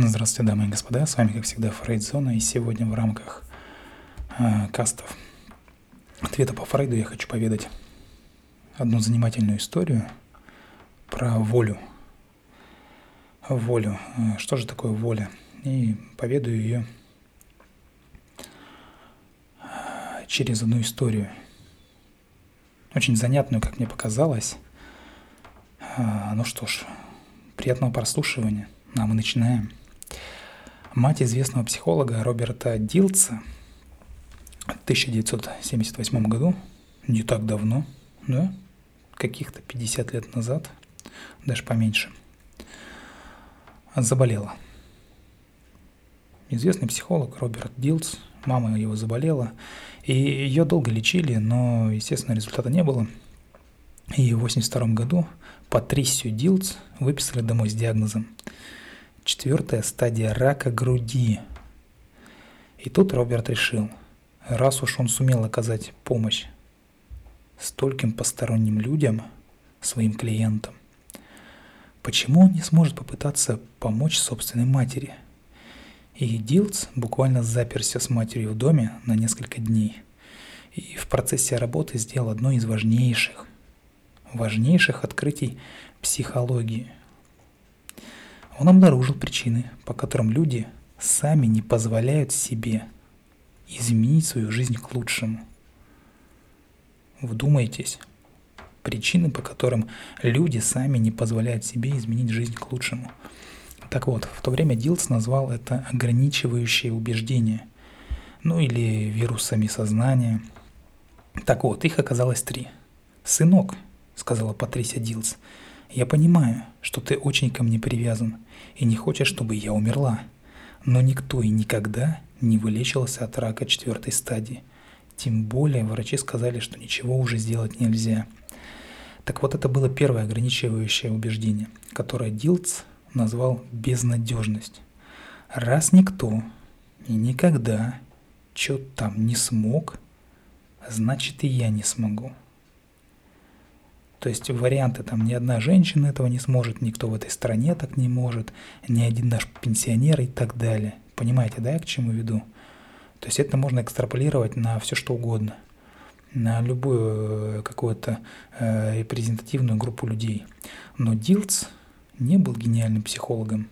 Здравствуйте, дамы и господа, с вами, как всегда, Фрейдзона, и сегодня в рамках э, кастов ответа по Фрейду я хочу поведать одну занимательную историю про волю. Волю. Э, что же такое воля? И поведаю ее э, через одну историю. Очень занятную, как мне показалось. Ну что ж, приятного прослушивания. А мы начинаем. Мать известного психолога Роберта Дилца в 1978 году, не так давно, да, каких-то 50 лет назад, даже поменьше, заболела. Известный психолог Роберт Дилц, мама его заболела, и ее долго лечили, но, естественно, результата не было. И в 1982 году Патрисию Дилц выписали домой с диагнозом – Четвертая стадия рака груди. И тут Роберт решил, раз уж он сумел оказать помощь стольким посторонним людям, своим клиентам, почему он не сможет попытаться помочь собственной матери? И Дилц буквально заперся с матерью в доме на несколько дней. И в процессе работы сделал одно из важнейших, важнейших открытий психологии – он обнаружил причины, по которым люди сами не позволяют себе изменить свою жизнь к лучшему. Вдумайтесь. Причины, по которым люди сами не позволяют себе изменить жизнь к лучшему. Так вот, в то время Дилс назвал это ограничивающее убеждение, ну или вирусами сознания. Так вот, их оказалось три. «Сынок», — сказала Патрисия Дилс, — я понимаю, что ты очень ко мне привязан и не хочешь, чтобы я умерла. Но никто и никогда не вылечился от рака четвертой стадии. Тем более врачи сказали, что ничего уже сделать нельзя. Так вот это было первое ограничивающее убеждение, которое Дилц назвал безнадежность. Раз никто и никогда что-то там не смог, значит и я не смогу. То есть варианты там ни одна женщина этого не сможет, никто в этой стране так не может, ни один наш пенсионер и так далее. Понимаете, да, я к чему веду? То есть это можно экстраполировать на все что угодно, на любую э, какую-то э, репрезентативную группу людей. Но Дилц не был гениальным психологом,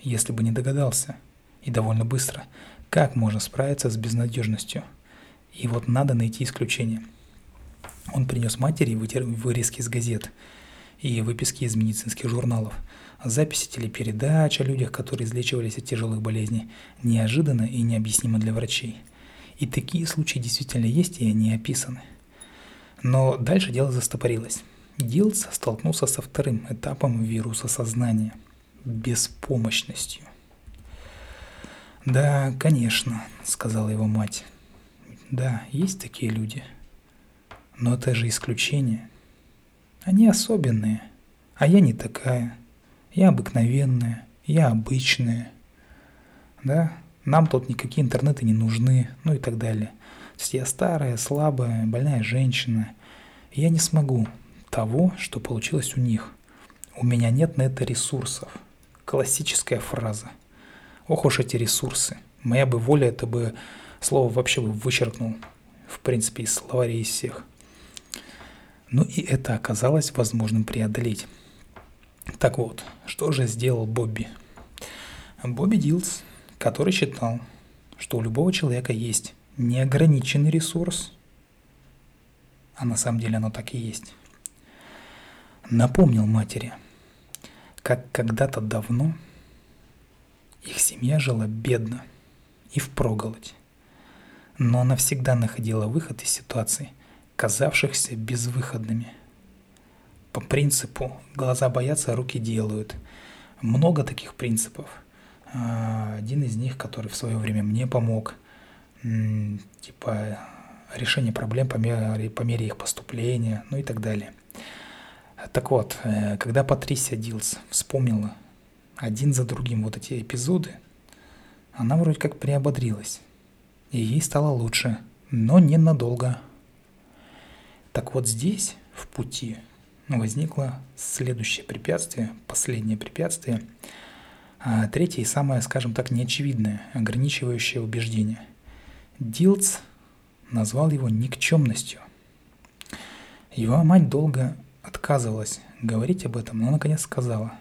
если бы не догадался, и довольно быстро, как можно справиться с безнадежностью. И вот надо найти исключение – он принес матери вырезки из газет и выписки из медицинских журналов, записи телепередач о людях, которые излечивались от тяжелых болезней, неожиданно и необъяснимо для врачей. И такие случаи действительно есть, и они описаны. Но дальше дело застопорилось. Дилс столкнулся со вторым этапом вируса сознания – беспомощностью. «Да, конечно», – сказала его мать. «Да, есть такие люди – но это же исключение. Они особенные, а я не такая. Я обыкновенная, я обычная. Да, нам тут никакие интернеты не нужны, ну и так далее. То есть я старая, слабая, больная женщина. Я не смогу того, что получилось у них. У меня нет на это ресурсов. Классическая фраза. Ох уж эти ресурсы. Моя бы воля это бы слово вообще бы вычеркнул. В принципе, из словарей из всех. Но и это оказалось возможным преодолеть. Так вот, что же сделал Бобби? Бобби Дилс, который считал, что у любого человека есть неограниченный ресурс, а на самом деле оно так и есть, напомнил матери, как когда-то давно их семья жила бедно и впроголодь, но она всегда находила выход из ситуации – казавшихся безвыходными. По принципу «глаза боятся, руки делают». Много таких принципов. А, один из них, который в свое время мне помог, типа решение проблем по мере, по мере их поступления, ну и так далее. Так вот, э, когда Патрисия Дилс вспомнила один за другим вот эти эпизоды, она вроде как приободрилась. И ей стало лучше, но ненадолго. Так вот здесь, в пути, возникло следующее препятствие, последнее препятствие. А третье и самое, скажем так, неочевидное, ограничивающее убеждение. Дилц назвал его никчемностью. Его мать долго отказывалась говорить об этом, но наконец сказала.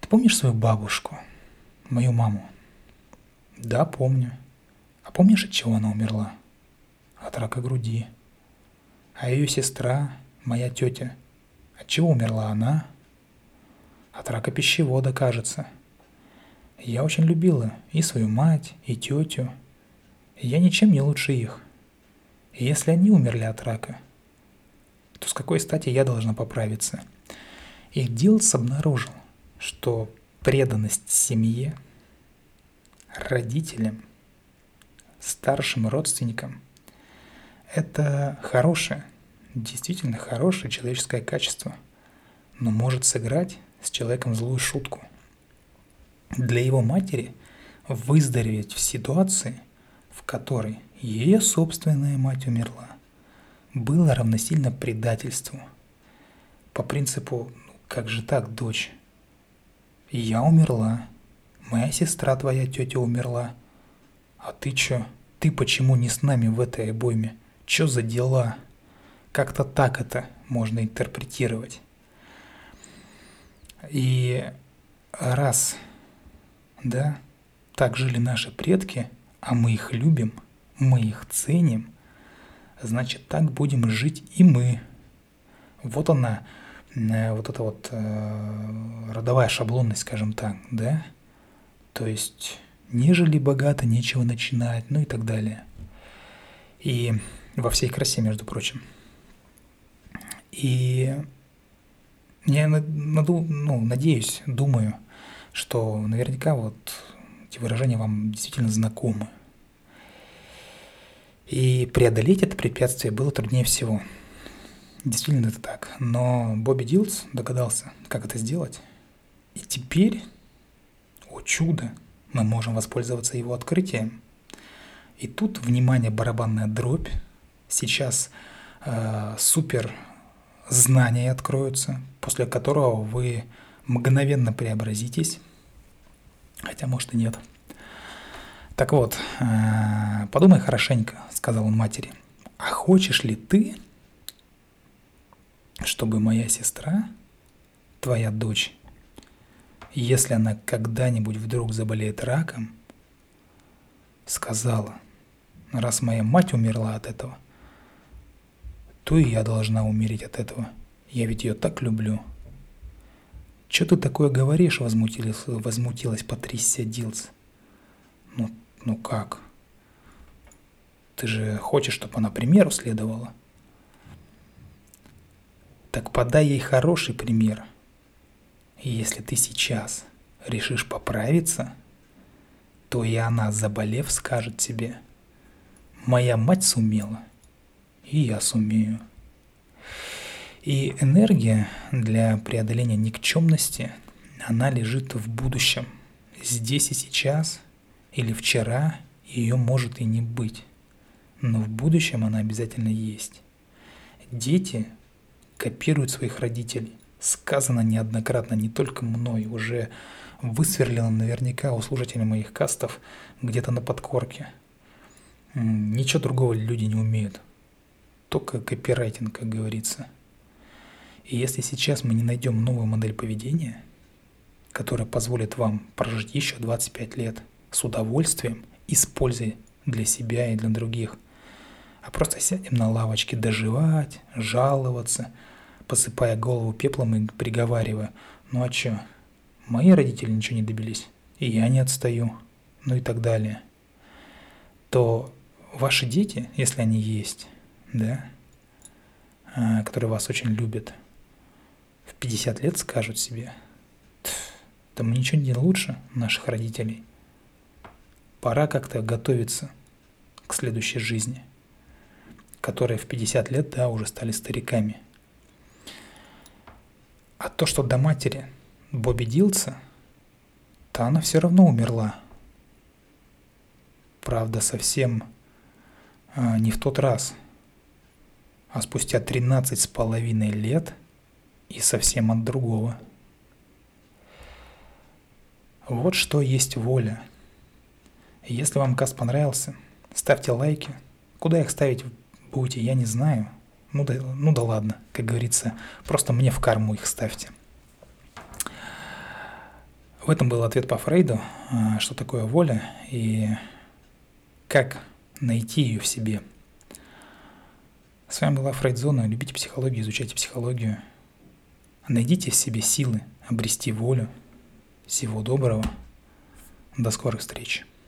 «Ты помнишь свою бабушку, мою маму?» «Да, помню. А помнишь, от чего она умерла?» «От рака груди». «А ее сестра, моя тетя, от чего умерла она?» «От рака пищевода, кажется». Я очень любила и свою мать, и тетю. Я ничем не лучше их. И если они умерли от рака, то с какой стати я должна поправиться? И Дилс обнаружил, что преданность семье, родителям, старшим родственникам – это хорошее, действительно хорошее человеческое качество, но может сыграть с человеком злую шутку. Для его матери выздороветь в ситуации, в которой ее собственная мать умерла, было равносильно предательству. По принципу «ну, «как же так, дочь?» Я умерла, моя сестра твоя тетя умерла. А ты чё? Ты почему не с нами в этой обойме? Чё за дела? Как-то так это можно интерпретировать. И раз, да, так жили наши предки, а мы их любим, мы их ценим, значит так будем жить и мы. Вот она, Э, вот эта вот э, родовая шаблонность, скажем так, да? То есть, нежели богато, нечего начинать, ну и так далее. И во всей красе, между прочим. И я наду, ну, надеюсь, думаю, что наверняка вот эти выражения вам действительно знакомы. И преодолеть это препятствие было труднее всего – Действительно это так. Но Бобби Дилс догадался, как это сделать. И теперь, о чудо, мы можем воспользоваться его открытием. И тут, внимание, барабанная дробь. Сейчас э, супер знания откроются, после которого вы мгновенно преобразитесь. Хотя, может, и нет. Так вот, э, подумай хорошенько, сказал он матери. А хочешь ли ты, чтобы моя сестра, твоя дочь, если она когда-нибудь вдруг заболеет раком, сказала, раз моя мать умерла от этого, то и я должна умереть от этого. Я ведь ее так люблю. Че ты такое говоришь, возмутилась, возмутилась Патрисия Дилс. Ну, ну как? Ты же хочешь, чтобы она примеру следовала? Так подай ей хороший пример. И если ты сейчас решишь поправиться, то и она, заболев, скажет тебе, «Моя мать сумела, и я сумею». И энергия для преодоления никчемности, она лежит в будущем. Здесь и сейчас, или вчера ее может и не быть. Но в будущем она обязательно есть. Дети копируют своих родителей. Сказано неоднократно, не только мной, уже высверлено наверняка у служителей моих кастов где-то на подкорке. Ничего другого люди не умеют. Только копирайтинг, как говорится. И если сейчас мы не найдем новую модель поведения, которая позволит вам прожить еще 25 лет с удовольствием и с пользой для себя и для других, а просто сядем на лавочке доживать, жаловаться, посыпая голову пеплом и приговаривая, ну а чё, мои родители ничего не добились, и я не отстаю, ну и так далее, то ваши дети, если они есть, да, а, которые вас очень любят, в 50 лет скажут себе, да мы ничего не лучше наших родителей. Пора как-то готовиться к следующей жизни – которые в 50 лет, да, уже стали стариками. А то, что до матери Бобби Дилса, то она все равно умерла. Правда, совсем а, не в тот раз, а спустя 13 с половиной лет и совсем от другого. Вот что есть воля. Если вам каст понравился, ставьте лайки. Куда их ставить будете, я не знаю. Ну да, ну да ладно, как говорится, просто мне в карму их ставьте. В этом был ответ по Фрейду, а, что такое воля и как найти ее в себе. С вами была Фрейдзона. Любите психологию, изучайте психологию. Найдите в себе силы обрести волю. Всего доброго. До скорых встреч.